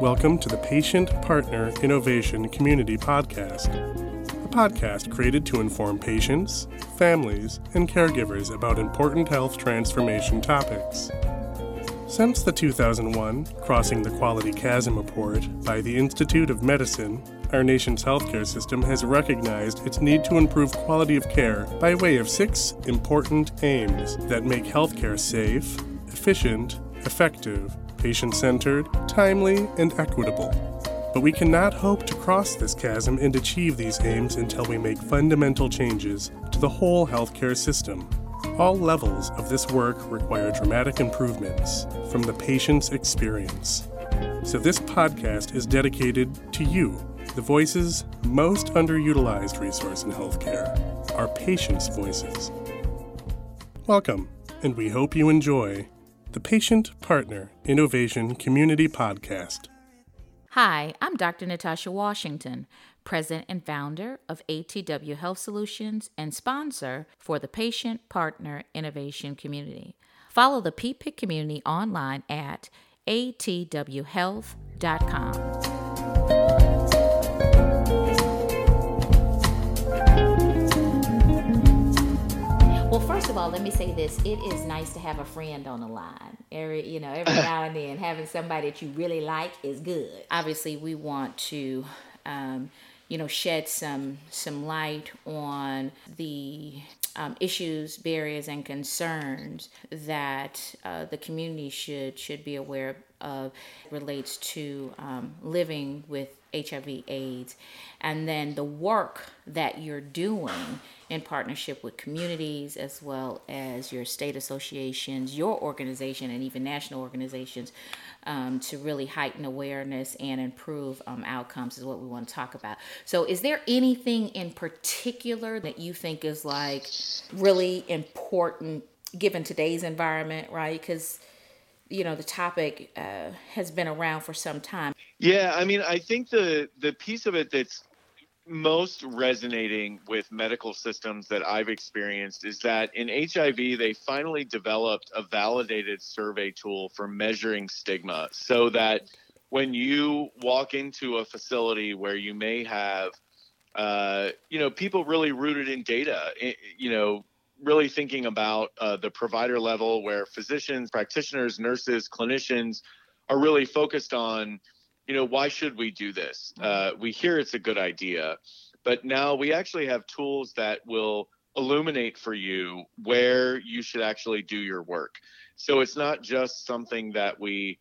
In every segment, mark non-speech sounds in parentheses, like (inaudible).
Welcome to the Patient Partner Innovation Community Podcast, a podcast created to inform patients, families, and caregivers about important health transformation topics. Since the 2001 Crossing the Quality Chasm report by the Institute of Medicine, our nation's healthcare system has recognized its need to improve quality of care by way of six important aims that make healthcare safe, efficient, effective, patient centered, timely, and equitable. But we cannot hope to cross this chasm and achieve these aims until we make fundamental changes to the whole healthcare system. All levels of this work require dramatic improvements from the patient's experience. So, this podcast is dedicated to you, the voices most underutilized resource in healthcare, our patients' voices. Welcome, and we hope you enjoy the Patient Partner Innovation Community Podcast. Hi, I'm Dr. Natasha Washington, President and founder of ATW Health Solutions and sponsor for the Patient Partner Innovation Community. Follow the PPIC community online at atwhealth.com. Well, first of all, let me say this: it is nice to have a friend on the line. Every, you know, every now and then, having somebody that you really like is good. Obviously, we want to, um, you know, shed some some light on the um, issues, barriers, and concerns that uh, the community should should be aware of relates to um, living with HIV/AIDS, and then the work that you're doing in partnership with communities as well as your state associations, your organization, and even national organizations um, to really heighten awareness and improve um, outcomes is what we want to talk about. So, is there anything in particular that you think is like really important given today's environment, right? Because you know the topic uh, has been around for some time. Yeah, I mean, I think the the piece of it that's most resonating with medical systems that I've experienced is that in HIV, they finally developed a validated survey tool for measuring stigma so that when you walk into a facility where you may have, uh, you know, people really rooted in data, eh, you know, really thinking about uh, the provider level where physicians, practitioners, nurses, clinicians are really focused on you know, why should we do this? Mm-hmm. Uh, we hear it's a good idea, but now we actually have tools that will illuminate for you where you should actually do your work. So it's not just something that we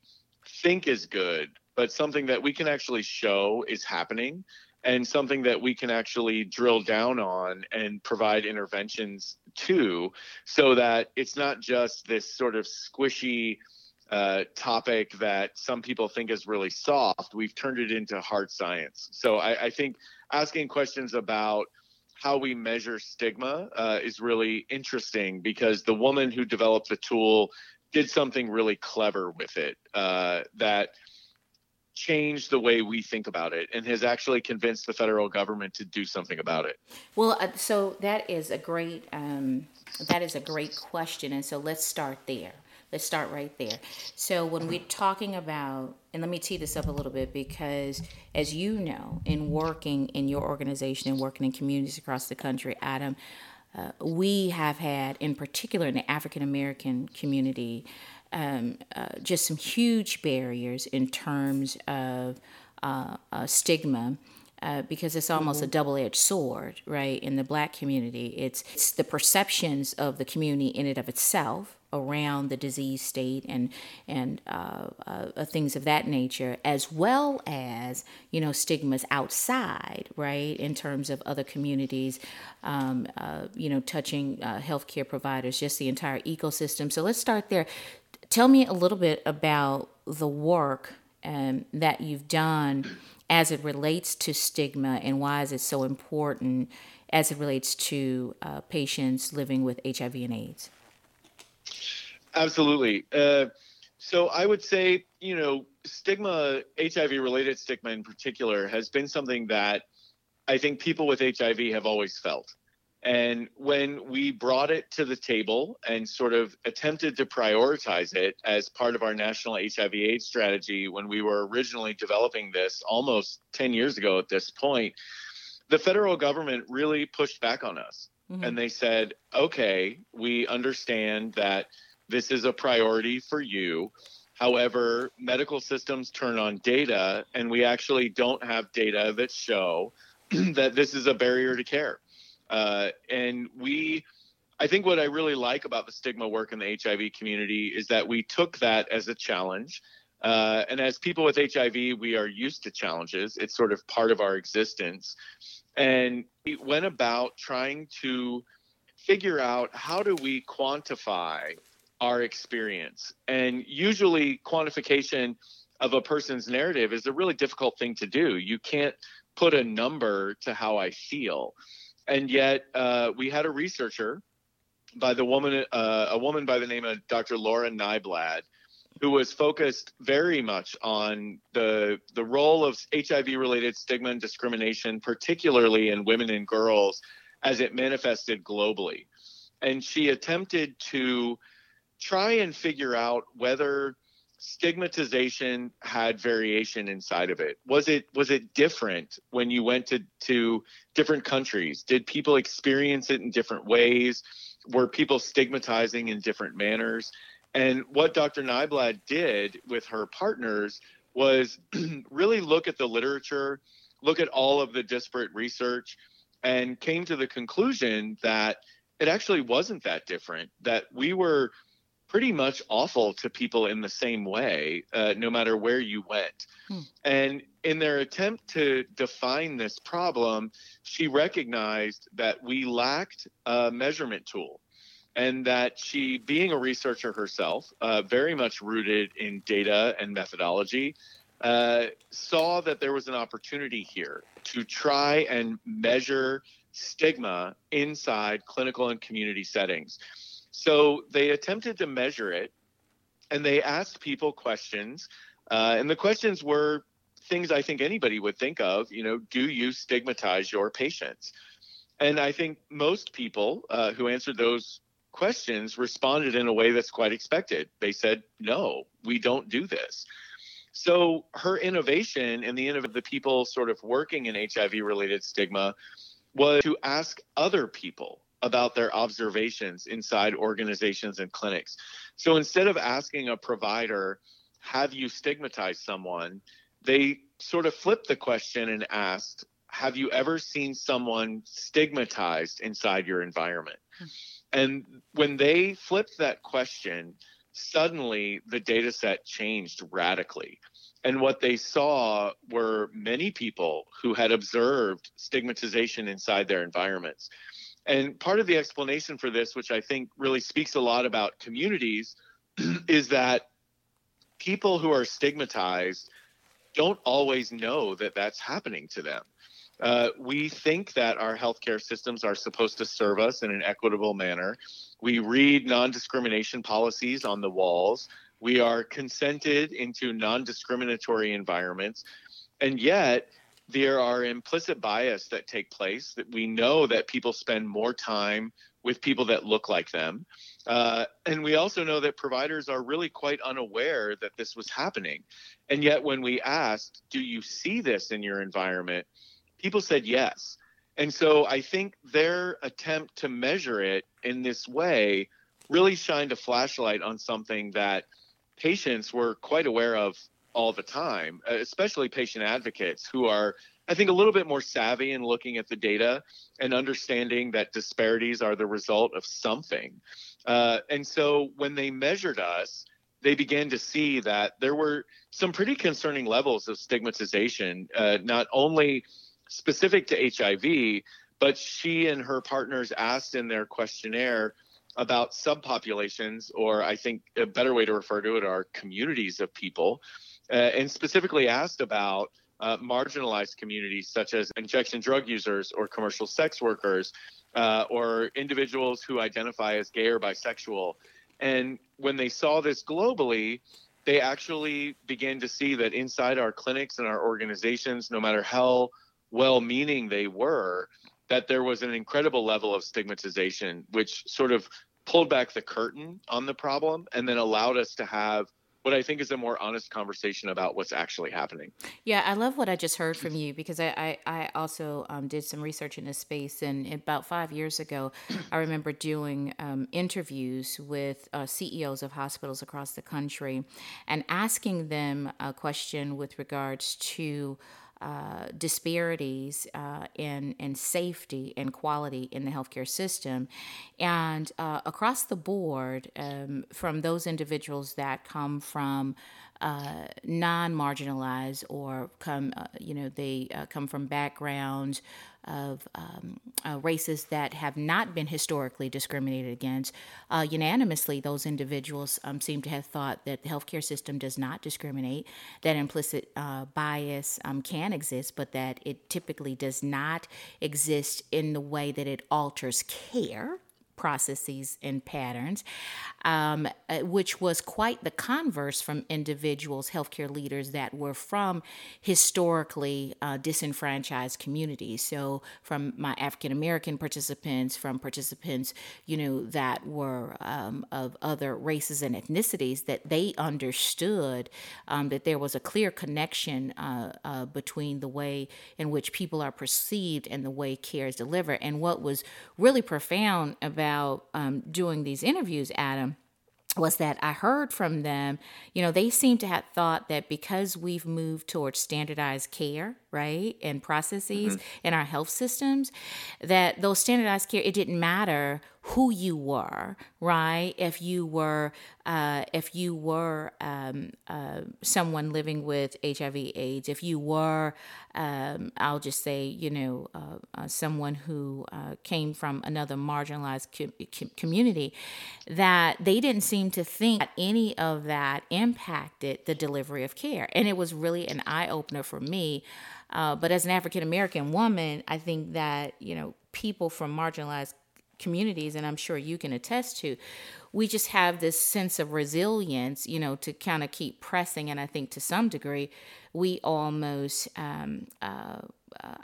think is good, but something that we can actually show is happening and something that we can actually drill down on and provide interventions to so that it's not just this sort of squishy uh, topic that some people think is really soft, we've turned it into hard science. So I, I think asking questions about how we measure stigma uh, is really interesting because the woman who developed the tool did something really clever with it uh, that changed the way we think about it and has actually convinced the federal government to do something about it. Well, uh, so that is a great um, that is a great question, and so let's start there. Let's start right there. So, when we're talking about, and let me tee this up a little bit because, as you know, in working in your organization and working in communities across the country, Adam, uh, we have had, in particular in the African American community, um, uh, just some huge barriers in terms of uh, stigma. Uh, because it's almost mm-hmm. a double-edged sword, right? In the black community, it's, it's the perceptions of the community in and of itself, around the disease state and and uh, uh, things of that nature, as well as you know stigmas outside, right, in terms of other communities, um, uh, you know, touching uh, healthcare providers, just the entire ecosystem. So let's start there. Tell me a little bit about the work um, that you've done as it relates to stigma and why is it so important as it relates to uh, patients living with HIV and AIDS. Absolutely. Uh, so I would say, you know, stigma, HIV related stigma in particular, has been something that I think people with HIV have always felt. And when we brought it to the table and sort of attempted to prioritize it as part of our national HIV AIDS strategy when we were originally developing this almost 10 years ago at this point, the federal government really pushed back on us. Mm-hmm. And they said, okay, we understand that this is a priority for you. However, medical systems turn on data, and we actually don't have data that show (clears throat) that this is a barrier to care. Uh, and we, I think what I really like about the stigma work in the HIV community is that we took that as a challenge. Uh, and as people with HIV, we are used to challenges. It's sort of part of our existence. And we went about trying to figure out how do we quantify our experience. And usually, quantification of a person's narrative is a really difficult thing to do. You can't put a number to how I feel. And yet, uh, we had a researcher by the woman, uh, a woman by the name of Dr. Laura Nyblade, who was focused very much on the the role of HIV-related stigma and discrimination, particularly in women and girls, as it manifested globally. And she attempted to try and figure out whether stigmatization had variation inside of it. Was it was it different when you went to to different countries? Did people experience it in different ways? Were people stigmatizing in different manners? And what dr nyblade did with her partners was (clears throat) really look at the literature look at all of the disparate research and came to the conclusion that it actually wasn't that different that we were pretty much awful to people in the same way, uh, no matter where you went. Hmm. And in their attempt to define this problem, she recognized that we lacked a measurement tool. And that she, being a researcher herself, uh, very much rooted in data and methodology, uh, saw that there was an opportunity here to try and measure stigma inside clinical and community settings. So they attempted to measure it and they asked people questions. Uh, and the questions were things I think anybody would think of. You know, do you stigmatize your patients? And I think most people uh, who answered those questions responded in a way that's quite expected. They said, no, we don't do this. So her innovation and the of the people sort of working in HIV related stigma was to ask other people about their observations inside organizations and clinics. So instead of asking a provider, have you stigmatized someone? They sort of flipped the question and asked, have you ever seen someone stigmatized inside your environment? Hmm. And when they flipped that question, suddenly the data set changed radically. And what they saw were many people who had observed stigmatization inside their environments. And part of the explanation for this, which I think really speaks a lot about communities, (clears throat) is that people who are stigmatized don't always know that that's happening to them. Uh, we think that our healthcare systems are supposed to serve us in an equitable manner. We read non discrimination policies on the walls. We are consented into non discriminatory environments. And yet, there are implicit bias that take place that we know that people spend more time with people that look like them. Uh, and we also know that providers are really quite unaware that this was happening. And yet when we asked do you see this in your environment? people said yes. And so i think their attempt to measure it in this way really shined a flashlight on something that patients were quite aware of all the time, uh, especially patient advocates who are, I think, a little bit more savvy in looking at the data and understanding that disparities are the result of something. Uh, and so when they measured us, they began to see that there were some pretty concerning levels of stigmatization, uh, not only specific to HIV, but she and her partners asked in their questionnaire about subpopulations, or I think a better way to refer to it are communities of people uh, and specifically asked about uh, marginalized communities such as injection drug users or commercial sex workers uh, or individuals who identify as gay or bisexual. And when they saw this globally, they actually began to see that inside our clinics and our organizations, no matter how well meaning they were, that there was an incredible level of stigmatization, which sort of pulled back the curtain on the problem and then allowed us to have what I think is a more honest conversation about what's actually happening. Yeah, I love what I just heard from you because I, I, I also um, did some research in this space. And about five years ago, (clears throat) I remember doing um, interviews with uh, CEOs of hospitals across the country and asking them a question with regards to uh, disparities uh, in in safety and quality in the healthcare system, and uh, across the board, um, from those individuals that come from uh, non-marginalized or come, uh, you know, they uh, come from backgrounds of um, uh, races that have not been historically discriminated against. Uh, unanimously, those individuals um, seem to have thought that the healthcare system does not discriminate, that implicit uh, bias um, can exist, but that it typically does not exist in the way that it alters care processes and patterns, um, uh, which was quite the converse from individuals, healthcare leaders that were from historically uh, disenfranchised communities. So, from my African American participants, from participants, you know, that were um, of other races and ethnicities, that they understood um, that there was a clear connection uh, uh, between the way in which people are perceived and the way care is delivered. And what was really profound about about um, doing these interviews, Adam, was that I heard from them, you know, they seem to have thought that because we've moved towards standardized care, right, and processes mm-hmm. in our health systems, that those standardized care, it didn't matter who you were, right? If you were, uh, if you were um, uh, someone living with HIV/AIDS, if you were, um, I'll just say, you know, uh, uh someone who uh, came from another marginalized co- community, that they didn't seem to think that any of that impacted the delivery of care, and it was really an eye opener for me. Uh, but as an African American woman, I think that you know people from marginalized communities, and I'm sure you can attest to, we just have this sense of resilience, you know, to kind of keep pressing. And I think to some degree, we almost, um, uh,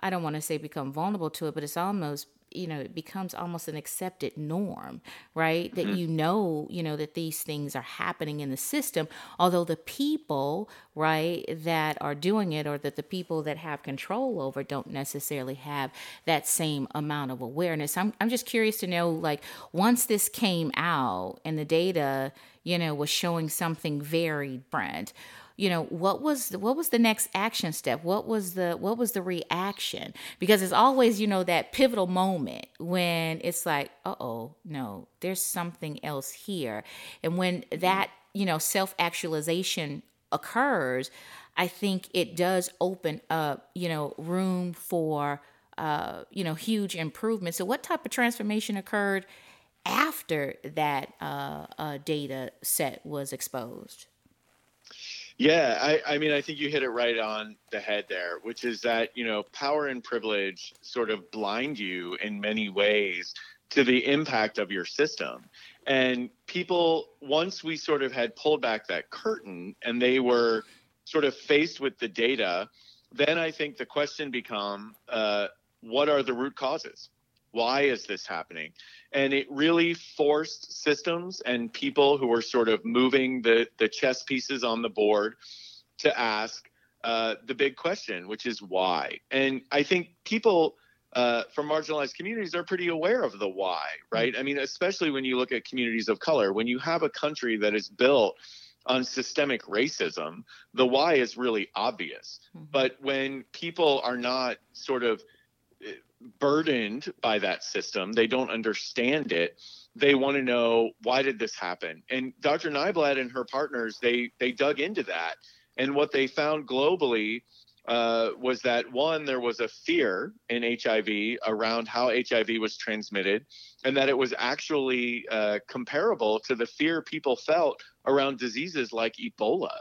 I don't want to say become vulnerable to it, but it's almost you know it becomes almost an accepted norm right mm-hmm. that you know you know that these things are happening in the system although the people right that are doing it or that the people that have control over don't necessarily have that same amount of awareness i'm, I'm just curious to know like once this came out and the data you know was showing something very different you know what was the, what was the next action step? What was the what was the reaction? Because it's always you know that pivotal moment when it's like uh-oh no there's something else here. And when that you know self actualization occurs i think it does open up you know room for uh, you know huge improvement. So what type of transformation occurred after that uh, uh, data set was exposed yeah, I, I mean, I think you hit it right on the head there, which is that, you know, power and privilege sort of blind you in many ways to the impact of your system. And people, once we sort of had pulled back that curtain and they were sort of faced with the data, then I think the question become, uh, what are the root causes? Why is this happening? And it really forced systems and people who were sort of moving the, the chess pieces on the board to ask uh, the big question, which is why. And I think people uh, from marginalized communities are pretty aware of the why, right? I mean, especially when you look at communities of color, when you have a country that is built on systemic racism, the why is really obvious. Mm-hmm. But when people are not sort of burdened by that system. They don't understand it. They want to know why did this happen? And Dr. Nyblade and her partners, they they dug into that. And what they found globally uh, was that one, there was a fear in HIV around how HIV was transmitted, and that it was actually uh, comparable to the fear people felt around diseases like Ebola.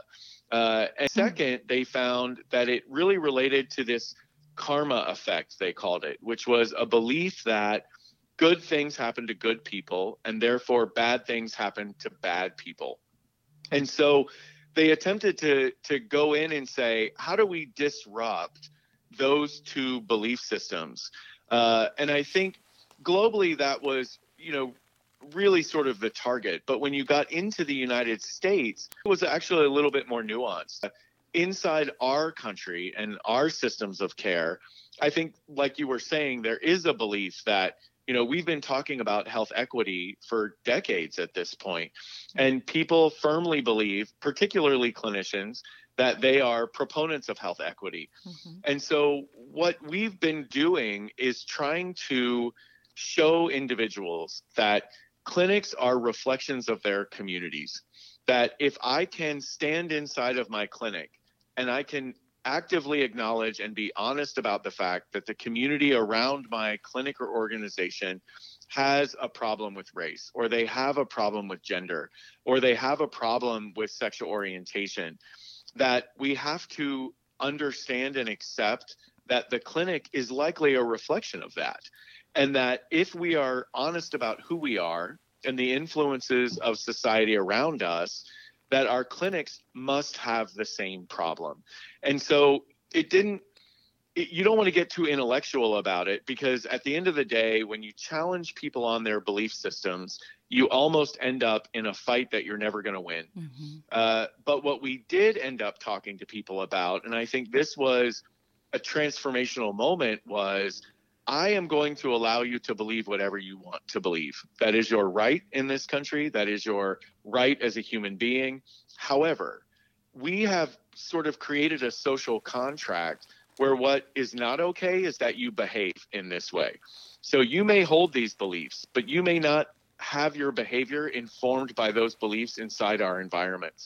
Uh, and hmm. second, they found that it really related to this karma effect, they called it, which was a belief that good things happen to good people and therefore bad things happen to bad people. And so they attempted to to go in and say, how do we disrupt those two belief systems? Uh, and I think globally that was, you know, really sort of the target. But when you got into the United States, it was actually a little bit more nuanced. Inside our country and our systems of care, I think, like you were saying, there is a belief that you know we've been talking about health equity for decades at this point and people firmly believe particularly clinicians that they are proponents of health equity mm-hmm. and so what we've been doing is trying to show individuals that clinics are reflections of their communities that if i can stand inside of my clinic and i can actively acknowledge and be honest about the fact that the community around my clinic or organization has a problem with race or they have a problem with gender or they have a problem with sexual orientation that we have to understand and accept that the clinic is likely a reflection of that. And that if we are honest about who we are and the influences of society around us that our clinics must have the same problem. And so it didn't it, you don't want to get too intellectual about it because at the end of the day when you challenge people on their belief systems you almost end up in a fight that you're never going to win mm-hmm. uh, but what we did end up talking to people about and i think this was a transformational moment was I am going to allow you to believe whatever you want to believe. That is your right in this country. That is your right as a human being. However, we have sort of created a social contract where what is not okay is that you behave in this way. So you may hold these beliefs, but you may not have your behavior informed by those beliefs inside our environments.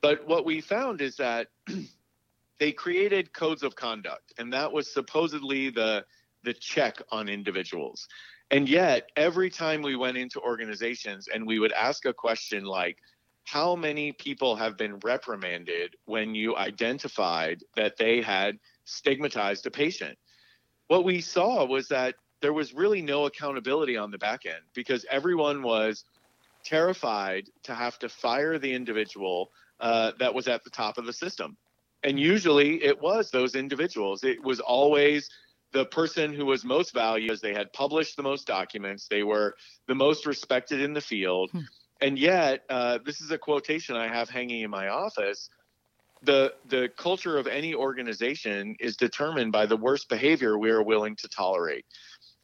But what we found is that (clears throat) they created codes of conduct, and that was supposedly the the check on individuals. And yet, every time we went into organizations and we would ask a question like, how many people have been reprimanded when you identified that they had stigmatized a patient? What we saw was that there was really no accountability on the back end because everyone was terrified to have to fire the individual uh, that was at the top of the system. And usually it was those individuals. It was always the person who was most valued as they had published the most documents. They were the most respected in the field. Hmm. and yet uh, this is a quotation i have hanging in my office. The the culture of any organization is determined by the worst behavior we are willing to tolerate.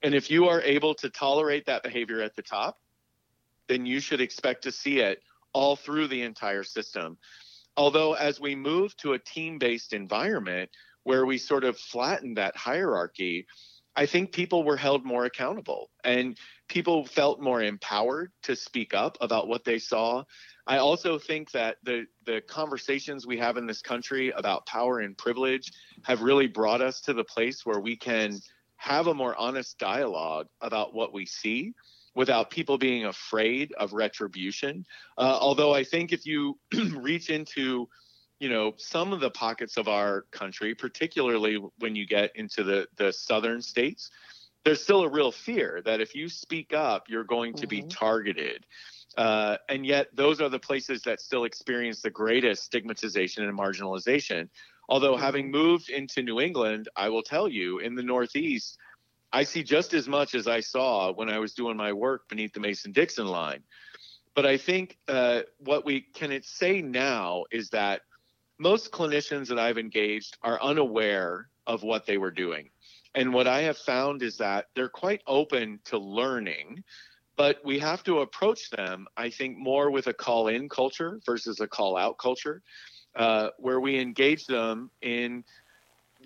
And if you are able to tolerate that behavior at the top then you should expect to see it all through the entire system. Although as we move to a team based environment where we sort of flattened that hierarchy, I think people were held more accountable and people felt more empowered to speak up about what they saw. I also think that the the conversations we have in this country about power and privilege have really brought us to the place where we can have a more honest dialogue about what we see without people being afraid of retribution. Uh, although I think if you (clears throat) reach into you know some of the pockets of our country particularly when you get into the the southern states there's still a real fear that if you speak up you're going to mm-hmm. be targeted uh, and yet those are the places that still experience the greatest stigmatization and marginalization although mm-hmm. having moved into new england i will tell you in the northeast i see just as much as i saw when i was doing my work beneath the mason-dixon line but i think uh, what we can say now is that most clinicians that I've engaged are unaware of what they were doing. And what I have found is that they're quite open to learning, but we have to approach them, I think, more with a call in culture versus a call out culture, uh, where we engage them in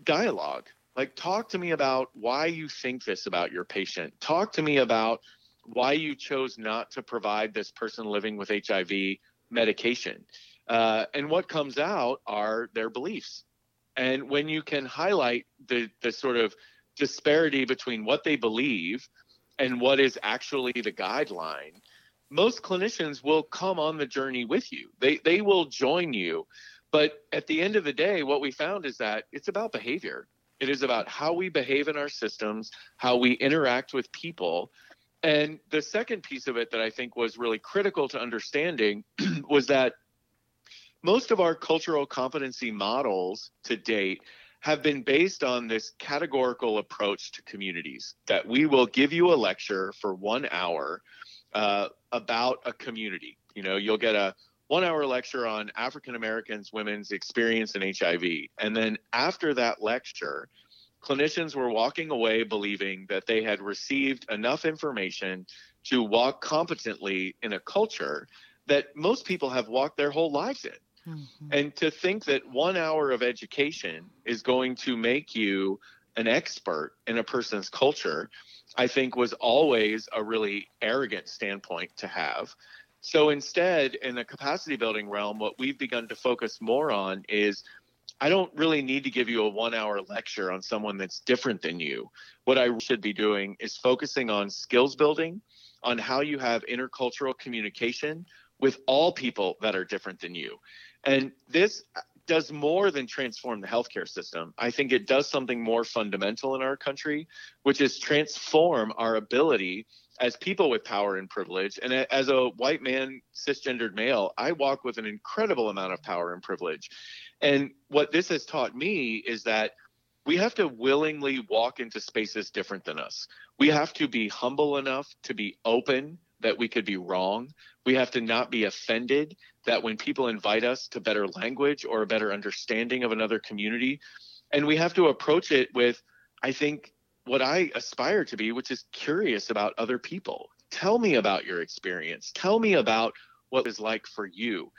dialogue. Like, talk to me about why you think this about your patient. Talk to me about why you chose not to provide this person living with HIV medication. Uh, and what comes out are their beliefs. And when you can highlight the, the sort of disparity between what they believe and what is actually the guideline, most clinicians will come on the journey with you. They, they will join you. But at the end of the day, what we found is that it's about behavior. It is about how we behave in our systems, how we interact with people. And the second piece of it that I think was really critical to understanding (clears throat) was that most of our cultural competency models to date have been based on this categorical approach to communities that we will give you a lecture for one hour uh, about a community. You know, you'll get a one hour lecture on African Americans women's experience in HIV. And then after that lecture, clinicians were walking away believing that they had received enough information to walk competently in a culture that most people have walked their whole lives in. Mm-hmm. And to think that one hour of education is going to make you an expert in a person's culture, I think was always a really arrogant standpoint to have. So instead, in the capacity building realm, what we've begun to focus more on is I don't really need to give you a one hour lecture on someone that's different than you. What I should be doing is focusing on skills building, on how you have intercultural communication with all people that are different than you. And this does more than transform the healthcare system. I think it does something more fundamental in our country, which is transform our ability as people with power and privilege. And as a white man, cisgendered male, I walk with an incredible amount of power and privilege. And what this has taught me is that we have to willingly walk into spaces different than us. We have to be humble enough to be open that we could be wrong. We have to not be offended that when people invite us to better language or a better understanding of another community, and we have to approach it with, I think, what I aspire to be, which is curious about other people. Tell me about your experience. Tell me about what it's like for you.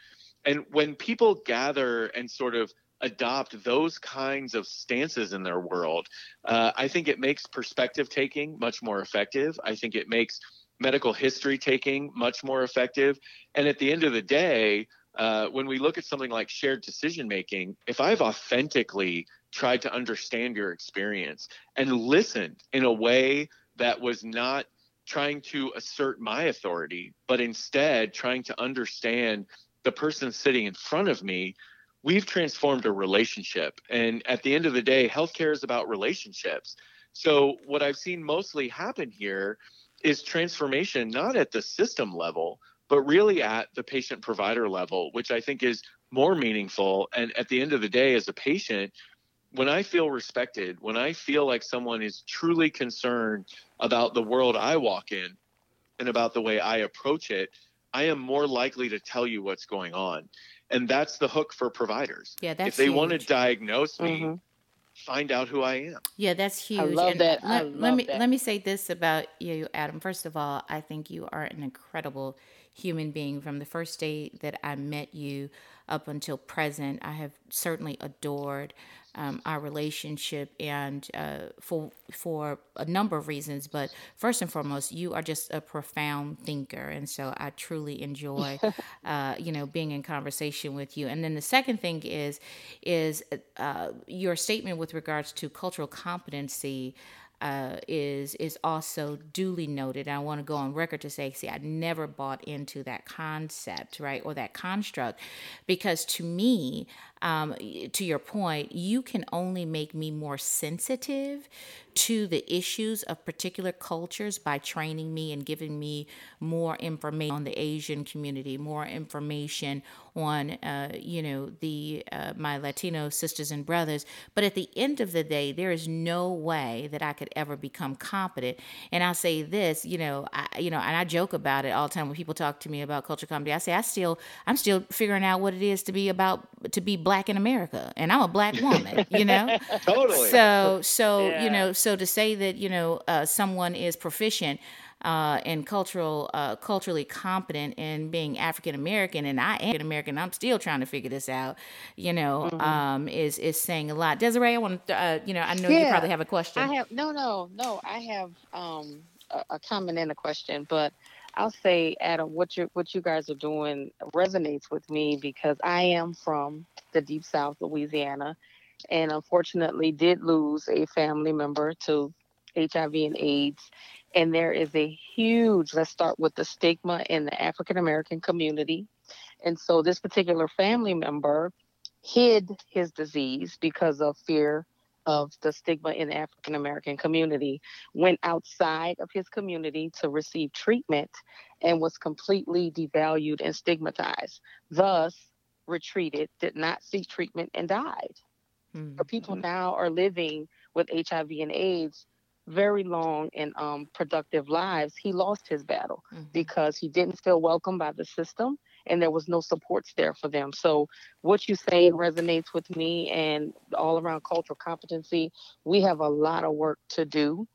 And when people gather and sort of adopt those kinds of stances in their world, uh, I think it makes perspective taking much more effective. I think it makes medical history taking much more effective. And at the end of the day, uh, when we look at something like shared decision making, if I've authentically tried to understand your experience and listened in a way that was not trying to assert my authority, but instead trying to understand the person sitting in front of me, we've transformed a relationship. And at the end of the day, healthcare is about relationships. So, what I've seen mostly happen here is transformation not at the system level, but really at the patient provider level, which I think is more meaningful. And at the end of the day, as a patient, when I feel respected, when I feel like someone is truly concerned about the world I walk in and about the way I approach it, I am more likely to tell you what's going on. And that's the hook for providers. Yeah, that's if they huge. want to diagnose me, Mm-hmm. Find out who I am. Yeah, that's huge. I love And that. Let, I let me that. let me say this about you, Adam. First of all, I think you are an incredible human being. From the first day that I met you up until present, I have certainly adored um, our relationship, and uh, for for a number of reasons. But first and foremost, you are just a profound thinker, and so I truly enjoy, (laughs) uh, you know, being in conversation with you. And then the second thing is, is uh, your statement with regards to cultural competency uh, is is also duly noted. I want to go on record to say, see, I never bought into that concept, right, or that construct, because to me, um, to your point, you can only make me more sensitive to the issues of particular cultures by training me and giving me more information on the Asian community, more information on, uh, you know, the uh, my Latino sisters and brothers. But at the end of the day, there is no way that I could ever become competent. And I'll say this, you know, I, you know, and I joke about it all the time when people talk to me about culture comedy. I say I still, I'm still figuring out what it is to be about to be black in America, and I'm a black woman, you know. (laughs) Totally. So, so you know, so to say that you know uh, someone is proficient uh, and cultural, uh, culturally competent in being African American, and I am African American, I'm still trying to figure this out. You know, Mm-hmm. um, is is saying a lot. Desiree, I want to, uh, you know, I know you probably have a question. I have no, no, no. I have um, a, a comment and a question, but I'll say, Adam, what you what you guys are doing resonates with me because I am from the deep South, Louisiana, and unfortunately did lose a family member to HIV and AIDS. And there is a huge. Let's start with the stigma in the African American community, and so this particular family member hid his disease because of fear of the stigma in the African American community, went outside of his community to receive treatment and was completely devalued and stigmatized. Thus, retreated, did not seek treatment, and died. Mm-hmm. People now are living with HIV and AIDS very long and um, productive lives. He lost his battle mm-hmm. because he didn't feel welcome by the system and there was no supports there for them. So what you say resonates with me and all around cultural competency. We have a lot of work to do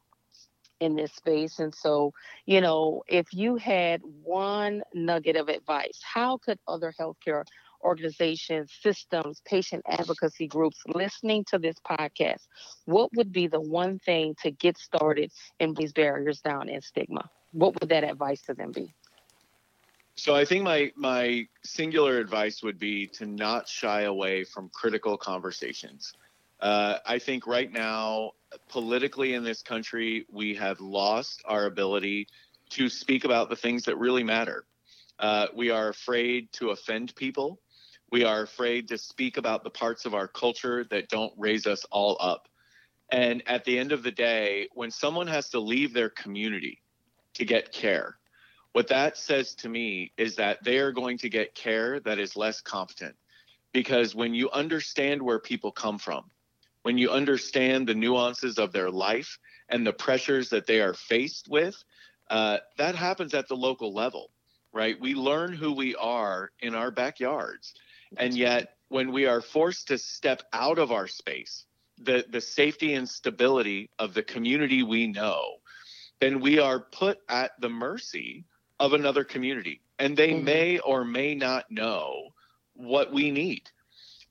in this space. And so, you know, if you had one nugget of advice, how could other healthcare organizations, systems, patient advocacy groups listening to this podcast, what would be the one thing to get started in these barriers down and stigma? What would that advice to them be? So I think my my singular advice would be to not shy away from critical conversations. Uh, I think right now, politically in this country, we have lost our ability to speak about the things that really matter. Uh, we are afraid to offend people. We are afraid to speak about the parts of our culture that don't raise us all up. And at the end of the day, when someone has to leave their community to get care, what that says to me is that they are going to get care that is less competent. Because when you understand where people come from, when you understand the nuances of their life and the pressures that they are faced with, uh, that happens at the local level, right? We learn who we are in our backyards. And yet, when we are forced to step out of our space, the, the safety and stability of the community we know, then we are put at the mercy of another community and they mm-hmm. may or may not know what we need.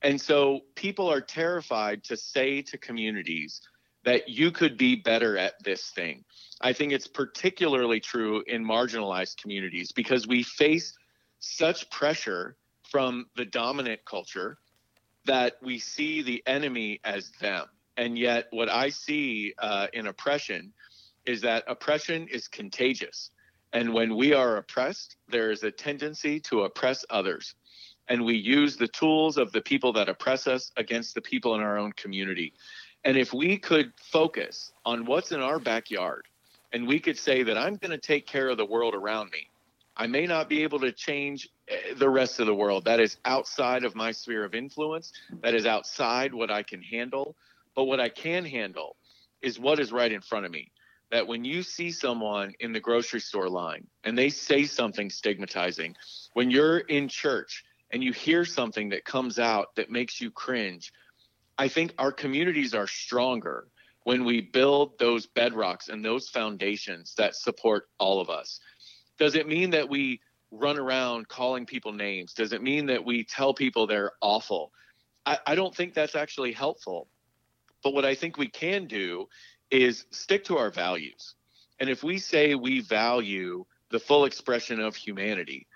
And so people are terrified to say to communities that you could be better at this thing. I think it's particularly true in marginalized communities because we face such pressure from the dominant culture that we see the enemy as them. And yet, what I see uh, in oppression is that oppression is contagious. And when we are oppressed, there is a tendency to oppress others. And we use the tools of the people that oppress us against the people in our own community. And if we could focus on what's in our backyard and we could say that I'm going to take care of the world around me, I may not be able to change eh, the rest of the world. That is outside of my sphere of influence. That is outside what I can handle. But what I can handle is what is right in front of me that when you see someone in the grocery store line and they say something stigmatizing, when you're in church and you hear something that comes out that makes you cringe, I think our communities are stronger when we build those bedrocks and those foundations that support all of us. Does it mean that we run around calling people names? Does it mean that we tell people they're awful? I, I don't think that's actually helpful. But what I think we can do is stick to our values. And if we say we value the full expression of humanity,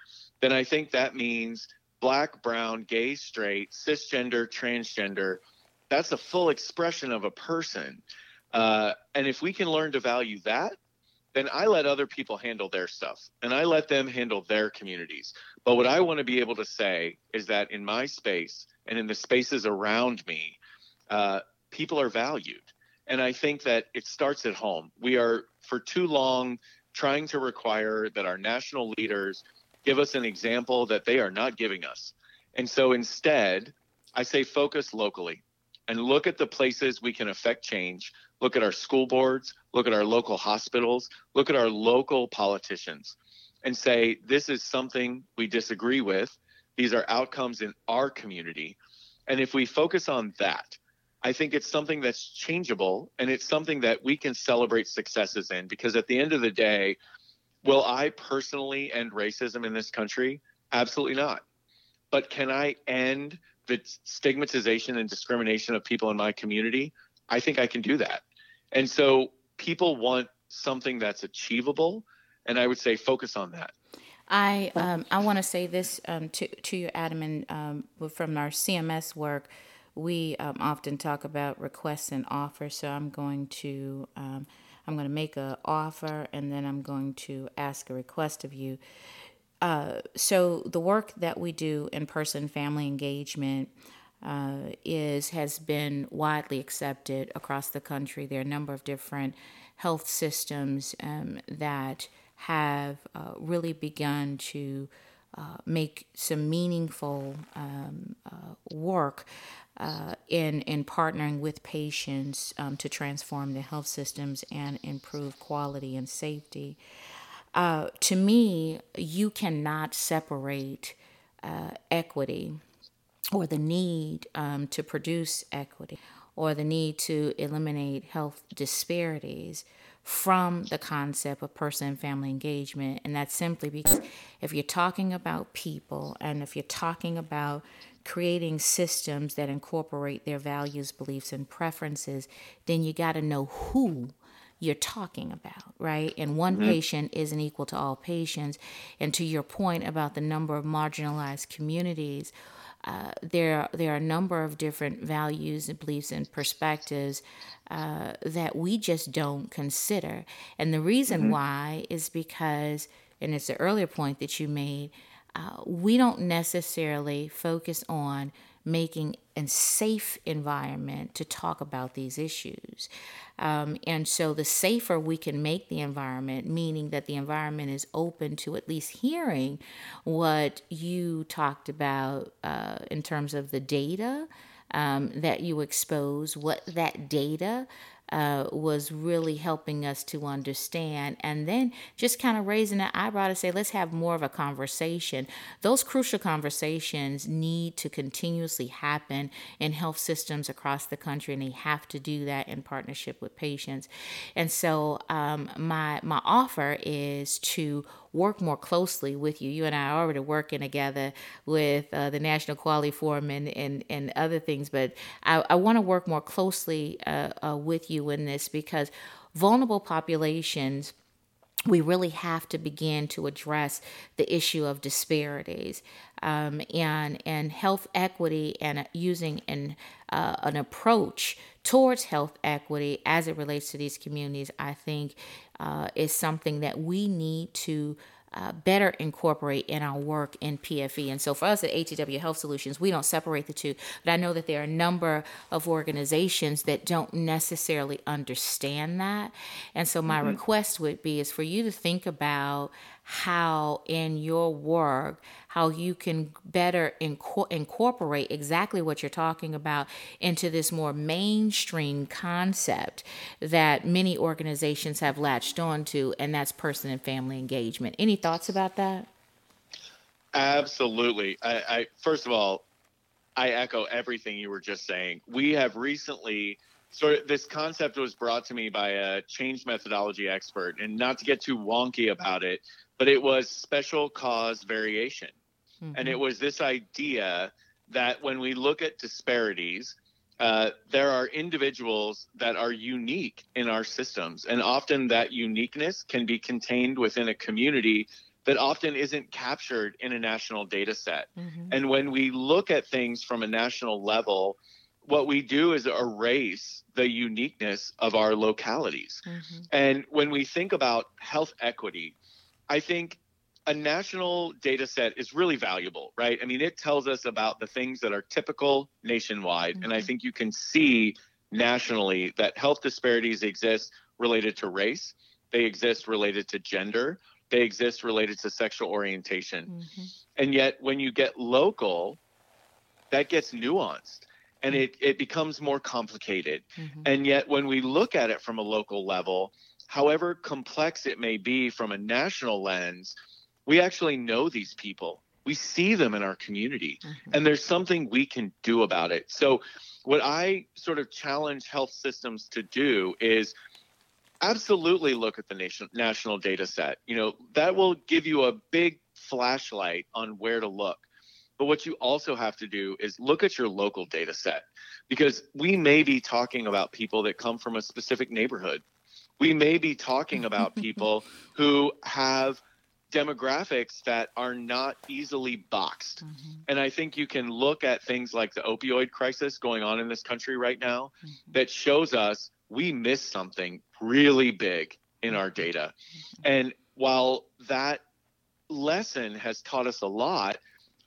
then I think that means black, brown, gay, straight, cisgender, transgender. That's a full expression of a person. Uh, and if we can learn to value that, then I let other people handle their stuff and I let them handle their communities. But what I want to be able to say is that in my space and in the spaces around me, uh, people are valued. And I think that it starts at home. We are for too long trying to require that our national leaders give us an example that they are not giving us. And so instead, I say focus locally and look at the places we can affect change. Look at our school boards, look at our local hospitals, look at our local politicians, and say, this is something we disagree with. These are outcomes in our community. And if we focus on that, I think it's something that's changeable and it's something that we can celebrate successes in because at the end of the day, will I personally end racism in this country? Absolutely not. But can I end the stigmatization and discrimination of people in my community? I think I can do that. And so people want something that's achievable, and I would say focus on that. I um, I want to say this um, to to you, Adam, and um, from our CMS work we um, often talk about requests and offers. So I'm going to um, I'm going to make an offer and then I'm going to ask a request of you. Uh, so the work that we do in person family engagement uh, is has been widely accepted across the country. There are a number of different health systems um, that have uh, really begun to uh, make some meaningful um, uh, work uh, in in partnering with patients um, to transform the health systems and improve quality and safety. Uh, to me, you cannot separate uh, equity or the need um, to produce equity or the need to eliminate health disparities from the concept of person and family engagement. And that's simply because if you're talking about people and if you're talking about creating systems that incorporate their values, beliefs, and preferences, then you got to know who you're talking about, right? And one mm-hmm. patient isn't equal to all patients. And to your point about the number of marginalized communities, uh, there there are a number of different values and beliefs and perspectives uh, that we just don't consider. And the reason mm-hmm. why is because, and it's the earlier point that you made, uh, we don't necessarily focus on making a safe environment to talk about these issues. Um, and so, the safer we can make the environment, meaning that the environment is open to at least hearing what you talked about uh, in terms of the data um, that you expose, what that data uh, was really helping us to understand. And then just kind of raising an eyebrow to say, let's have more of a conversation. Those crucial conversations need to continuously happen in health systems across the country, and they have to do that in partnership with patients. And so, um, my my offer is to work more closely with you. You and I are already working together with uh, the National Quality Forum and, and, and other things, but I, I want to work more closely uh, uh, with you in this because vulnerable populations we really have to begin to address the issue of disparities um, and and health equity and using an uh, an approach towards health equity as it relates to these communities. I think uh, is something that we need to uh, better incorporate in our work in PFE. And so for us at ATW Health Solutions, we don't separate the two, but I know that there are a number of organizations that don't necessarily understand that. And so my mm-hmm. request would be is for you to think about how in your work how you can better inco- incorporate exactly what you're talking about into this more mainstream concept that many organizations have latched on to and that's person and family engagement. Any thoughts about that? Absolutely. I, I first of all i echo everything you were just saying. We have recently of this concept was brought to me by a change methodology expert and not to get too wonky about it but it was special cause variation. Mm-hmm. And it mm-hmm. was this idea that when we look at disparities, uh, there are individuals that are unique in our systems. And often that uniqueness can be contained within a community that often isn't captured in a national data set. Mm-hmm. And when we look at things from a national level, what we do is erase the uniqueness of our localities. Mm-hmm. And when we think about health equity, I think a national data set is really valuable, right? I mean, it tells us about the things that are typical nationwide. Mm-hmm. And I mm-hmm. think you can see nationally that health disparities exist related to race, they exist related to gender, they exist related to sexual orientation. Mm-hmm. And yet, when you get local, that gets nuanced and mm-hmm. it, it becomes more complicated. Mm-hmm. And yet, when we look at it from a local level, however complex it may be from a national lens, we actually know these people. We see them in our community, mm-hmm. and there's something we can do about it. So, what I sort of challenge health systems to do is absolutely look at the nation, national data set. You know, that will give you a big flashlight on where to look. But what you also have to do is look at your local data set because we may be talking about people that come from a specific neighborhood we may be talking about (laughs) people who have demographics that are not easily boxed. Mm-hmm. And I think you can look at things like the opioid crisis going on in this country right now mm-hmm. that shows us we missed something really big in our data. Mm-hmm. And while that lesson has taught us a lot,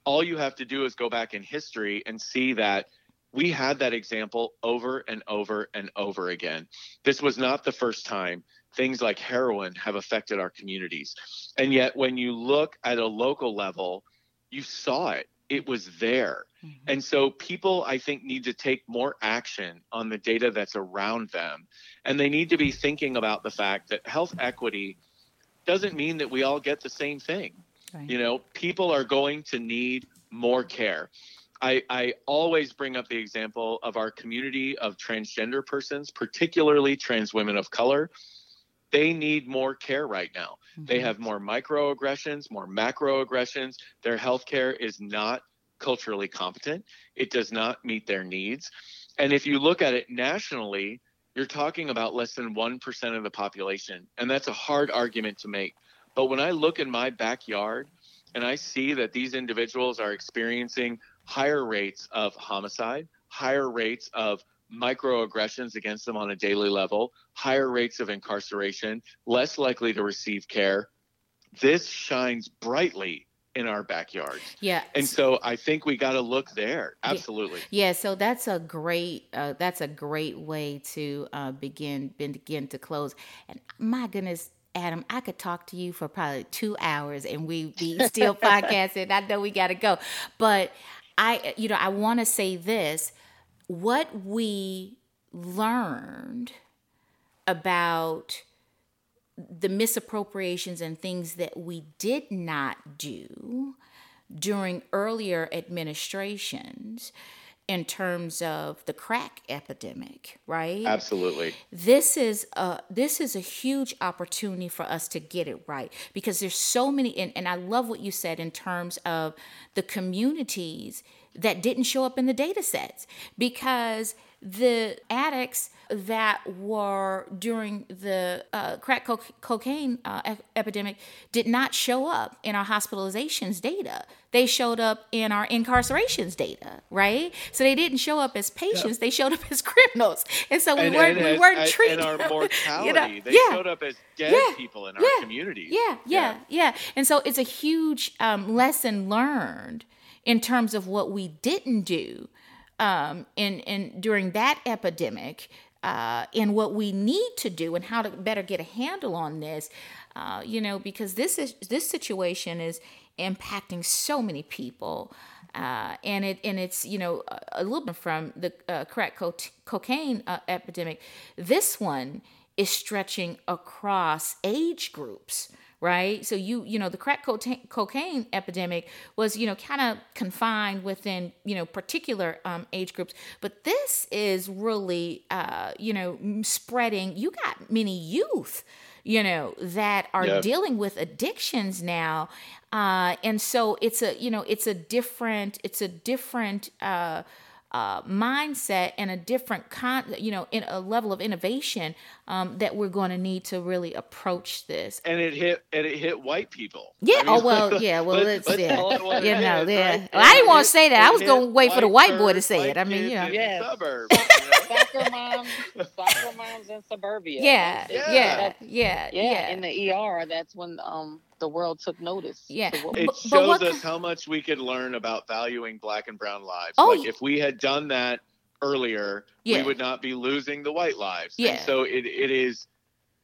all you have to do is go back in history and see that we had that example over and over and over again. This was not the first time things like heroin have affected our communities. And yet, when you look at a local level, you saw it it was there. Mm-hmm. And so people, I think, need to take more action on the data that's around them. And they need to be thinking about the fact that health equity doesn't mean that we all get the same thing. Right. You know, people are going to need more care. I, I always bring up the example of our community of transgender persons, particularly trans women of color. They need more care right now. Mm-hmm. They have more microaggressions, more macroaggressions. Their health care is not culturally competent, it does not meet their needs. And if you look at it nationally, you're talking about less than 1% of the population. And that's a hard argument to make. But when I look in my backyard and I see that these individuals are experiencing higher rates of homicide, higher rates of microaggressions against them on a daily level, higher rates of incarceration, less likely to receive care. This shines brightly in our backyard. Yeah. And so I think we got to look there. Absolutely. Yeah. yeah. So that's a great uh, that's a great way to uh, begin begin to close. And my goodness, Adam, I could talk to you for probably two hours and we'd be still (laughs) podcasting. I know we got to go, but I, you know, I want to say this. What we learned about the misappropriations and things that we did not do during earlier administrations in terms of the crack epidemic, right? Absolutely. This is a this is a huge opportunity for us to get it right because there's so many and, and I love what you said in terms of the communities that didn't show up in the data sets because the addicts that were during the uh, crack co- cocaine uh, epidemic did not show up in our hospitalizations data. They showed up in our incarcerations data, right? So they didn't show up as patients; they showed up (laughs) as criminals, and so we and, weren't and we as, weren't treating and our mortality. (laughs) you know? They yeah. showed up as dead yeah. people in our yeah. communities. Yeah, yeah, yeah, And so it's a huge um, lesson learned in terms of what we didn't do um, in, in during that epidemic uh, and what we need to do and how to better get a handle on this. Uh, you know, because this is this situation is impacting so many people. Uh, and it and it's you know a, little bit from the uh, crack co- cocaine uh, epidemic. This one is stretching across age groups right? So you you know the crack cocaine epidemic was you know kind of confined within you know particular um, age groups, but this is really uh, you know spreading. You got many youth you know that are yep. dealing with addictions now uh, and so it's a you know it's a different it's a different uh, uh, mindset and a different con, you know, in a level of innovation um, that we're going to need to really approach this. And it hit and it hit white people. Yeah. I mean, oh well. (laughs) Yeah. Well, let's, let's yeah. You know. Yeah. Right? Well, I didn't want to say that. I was going to wait for the white boy to say it. I mean, you know. Yeah. Suburbs. Soccer moms, soccer moms in suburbia. Yeah. Yeah. Yeah. Yeah. Yeah. In the ER, that's when um the world took notice. Yeah. it but, shows but us how much we could learn about valuing black and brown lives. Oh, like if we had done that earlier, yeah. we would not be losing the white lives. Yeah. And so it, it is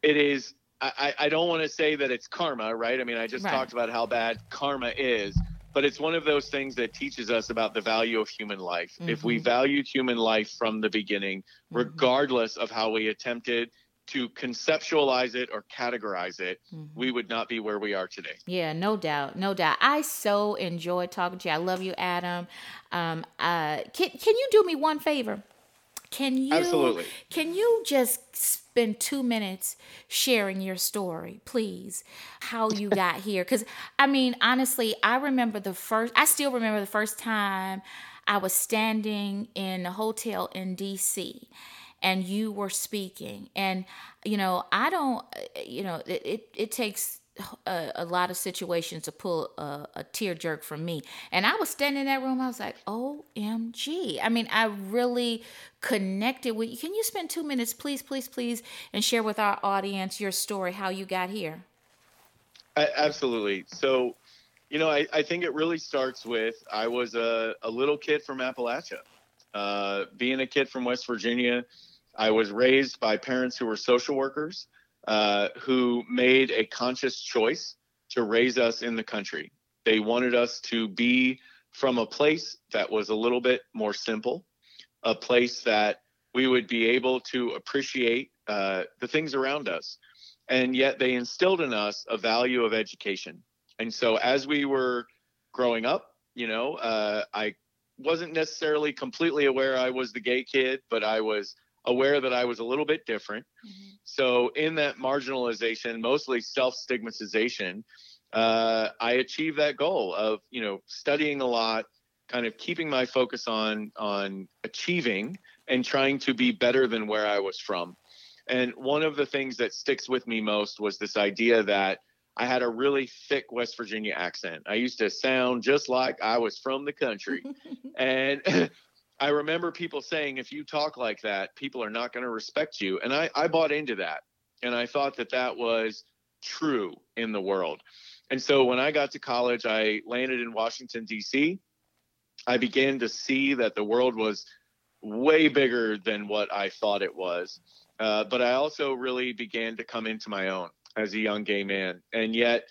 it is I, I don't want to say that it's karma, right? I mean, I just right. talked about how bad karma is, but it's one of those things that teaches us about the value of human life. Mm-hmm. If we mm-hmm. valued human life from the beginning, mm-hmm. regardless of how we attempted to conceptualize it or categorize it, mm-hmm. we would not be where we are today. Yeah, no doubt, no doubt. I so enjoy talking to you. I love you, Adam. Um, uh, can can you do me one favor? Can you absolutely? Can you just spend two minutes sharing your story, please? How you got (laughs) here? Because I mean, honestly, I remember the first. I still remember the first time I was standing in a hotel in D.C and you were speaking and you know i don't you know it it, it takes a, a, lot of situations to pull a, a, tear jerk from me. And I was standing in that room, I was like, OMG. I mean, I really connected with you. Can you spend two minutes, please, please, please, and share with our audience your story, how you got here? I, absolutely. So, you know, I, I think it really starts with I was a, a little kid from Appalachia. Uh, being a kid from West Virginia, I was raised by parents who were social workers uh, who made a conscious choice to raise us in the country. They wanted us to be from a place that was a little bit more simple, a place that we would be able to appreciate uh, the things around us. And yet they instilled in us a value of education. And so as we were growing up, you know, uh, I wasn't necessarily completely aware I was the gay kid, but I was aware that I was a little bit different. Mm-hmm. So in that marginalization, mostly self stigmatization, uh, I achieved that goal of, you know, studying a lot, kind of keeping my focus on on achieving and trying to be better than where I was from. And one of the things that sticks with me most was this idea that I had a really thick West Virginia accent. I used to sound just like I was from the country. (laughs) and (laughs) I remember people saying, if you talk like that, people are not going to respect you. And I, I bought into that. And I thought that that was true in the world. And so when I got to college, I landed in Washington, D.C. I began to see that the world was way bigger than what I thought it was. Uh, but I also really began to come into my own as a young gay man. And yet,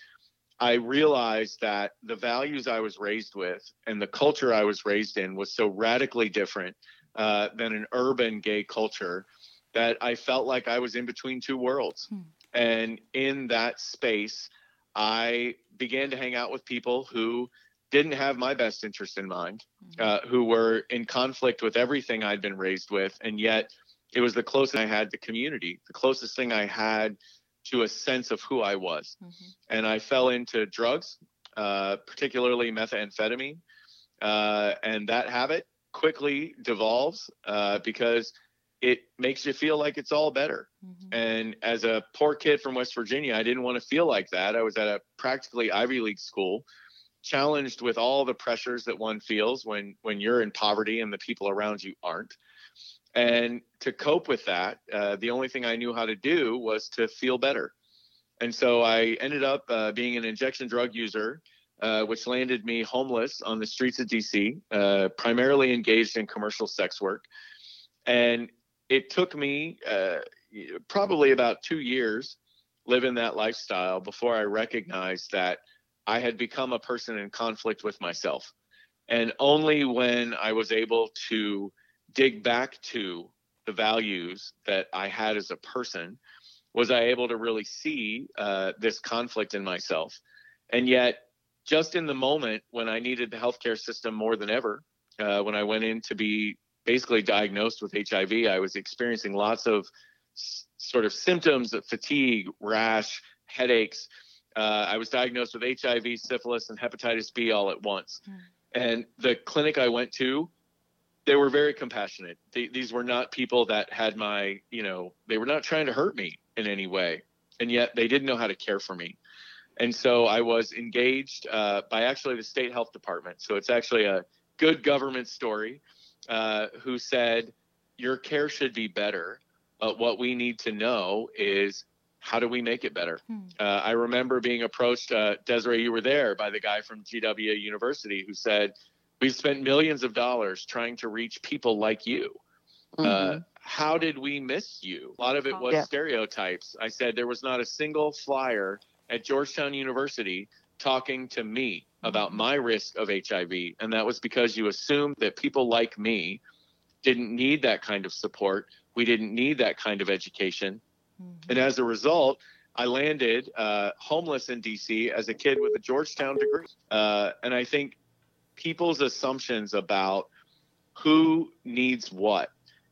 I realized that the values I was raised with and the culture I was raised in was so radically different uh, than an urban gay culture that I felt like I was in between two worlds. Hmm. And in that space, I began to hang out with people who didn't have my best interest in mind, mm-hmm. uh, who were in conflict with everything I'd been raised with, and yet it was the closest I had to community, the closest thing I had to a sense of who I was. Mm-hmm. And I fell into drugs, uh, particularly methamphetamine, uh, and that habit quickly devolves uh, because it makes you feel like it's all better. Mm-hmm. And as a poor kid from West Virginia, I didn't want to feel like that. I was at a practically Ivy League school, challenged with all the pressures that one feels when when you're in poverty and the people around you aren't. And to cope with that, uh, the only thing I knew how to do was to feel better. And so I ended up uh, being an injection drug user, uh, which landed me homeless on the streets of DC, uh, primarily engaged in commercial sex work. And it took me uh, probably about two years living that lifestyle before I recognized that I had become a person in conflict with myself. And only when I was able to dig back to the values that I had as a person was I able to really see uh, this conflict in myself. And yet, just in the moment when I needed the healthcare system more than ever, uh, when I went in to be basically diagnosed with HIV, I was experiencing lots of s- sort of symptoms of fatigue, rash, headaches. Uh, I was diagnosed with HIV, syphilis, and hepatitis B all at once. Mm. And the clinic I went to they were very compassionate. They, these were not people that had my, you know, they were not trying to hurt me in any way, and yet they didn't know how to care for me. And so I was engaged uh, by actually the state health department. So it's actually a good government story uh, who said, Your care should be better. But what we need to know is how do we make it better? Hmm. Uh, I remember being approached, uh, Desiree, you were there, by the guy from GW University who said, We've spent millions of dollars trying to reach people like you. Uh, mm-hmm. Uh, how did we miss you? A lot of it was yeah. stereotypes. I said there was not a single flyer at Georgetown University talking to me about mm-hmm. my risk of HIV. And that was because you assumed that people like me didn't need that kind of support. We didn't need that kind of education. Mm-hmm. And as a result, I landed uh, homeless in DC as a kid with a Georgetown degree. Uh, and I think people's assumptions about who needs what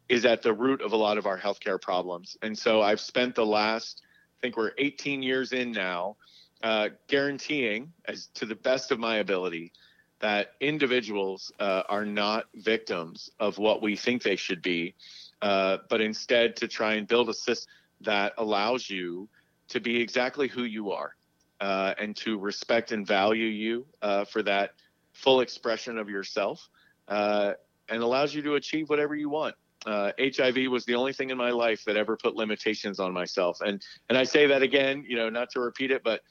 is at the root of a lot of our healthcare problems. And so I've spent the last, I think we're 18 years in now, uh, guaranteeing, as to the best of my ability, that individuals uh, are not victims of what we think they should be, uh, but instead to try and build a system that allows you to be exactly who you are uh, and to respect and value you uh, for that full expression of yourself uh, and allows you to achieve whatever you want. Uh, HIV was the only thing in my life that ever put limitations on myself. And and I say that again, you know, not to repeat it, but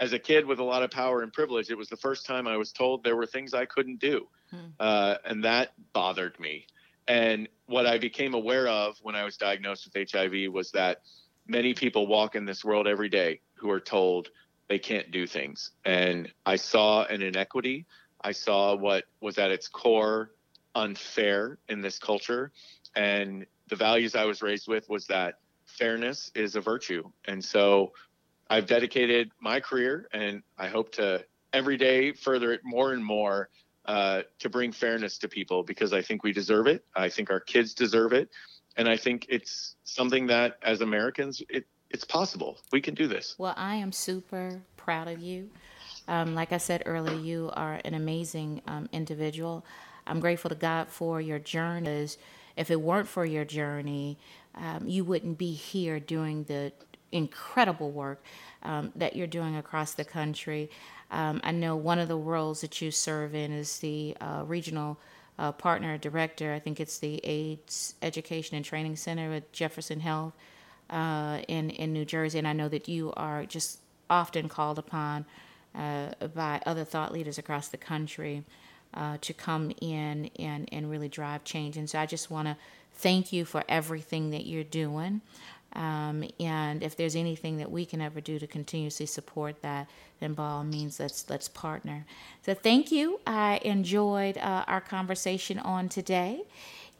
as a kid with a lot of power and privilege, it was the first time I was told there were things I couldn't do, hmm. uh, and that bothered me. And what I became aware of when I was diagnosed with HIV was that many people walk in this world every day who are told they can't do things, and I saw an inequity I saw what was at its core unfair in this culture. And the values I was raised with was that fairness is a virtue. And so I've dedicated my career and I hope to every day further it more and more uh, to bring fairness to people because I think we deserve it. I think our kids deserve it. And I think it's something that as Americans, it, it's possible. We can do this. Well, I am super proud of you. Um, like I said earlier, you are an amazing um, individual. I'm grateful to God for your journey. If it weren't for your journey, um, you wouldn't be here doing the incredible work um, that you're doing across the country. Um, I know one of the roles that you serve in is the uh, regional uh, partner director. I think it's the AIDS Education and Training Center at Jefferson Health uh, in in New Jersey, and I know that you are just often called upon uh, by other thought leaders across the country uh, to come in and, and really drive change. And so I just want to thank you for everything that you're doing. Um, and if there's anything that we can ever do to continuously support that, then by all means, let's let's partner. So thank you. I enjoyed uh, our conversation on today.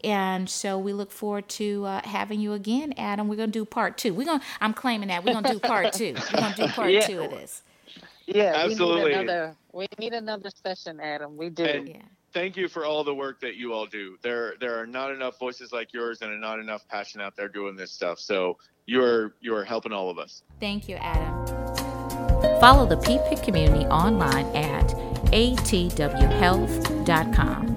And so we look forward to uh, having you again, Adam. We're gonna do part two. We're gonna. I'm claiming that we're gonna do part two. We're gonna do part (laughs) yeah. two of this. Yeah, absolutely. We need another, we need another session, Adam. We do. And yeah. Thank you for all the work that you all do. There, there are not enough voices like yours, and not enough passion out there doing this stuff. So you're you're helping all of us. Thank you, Adam. Follow the PPIC community online at atwhealth.com.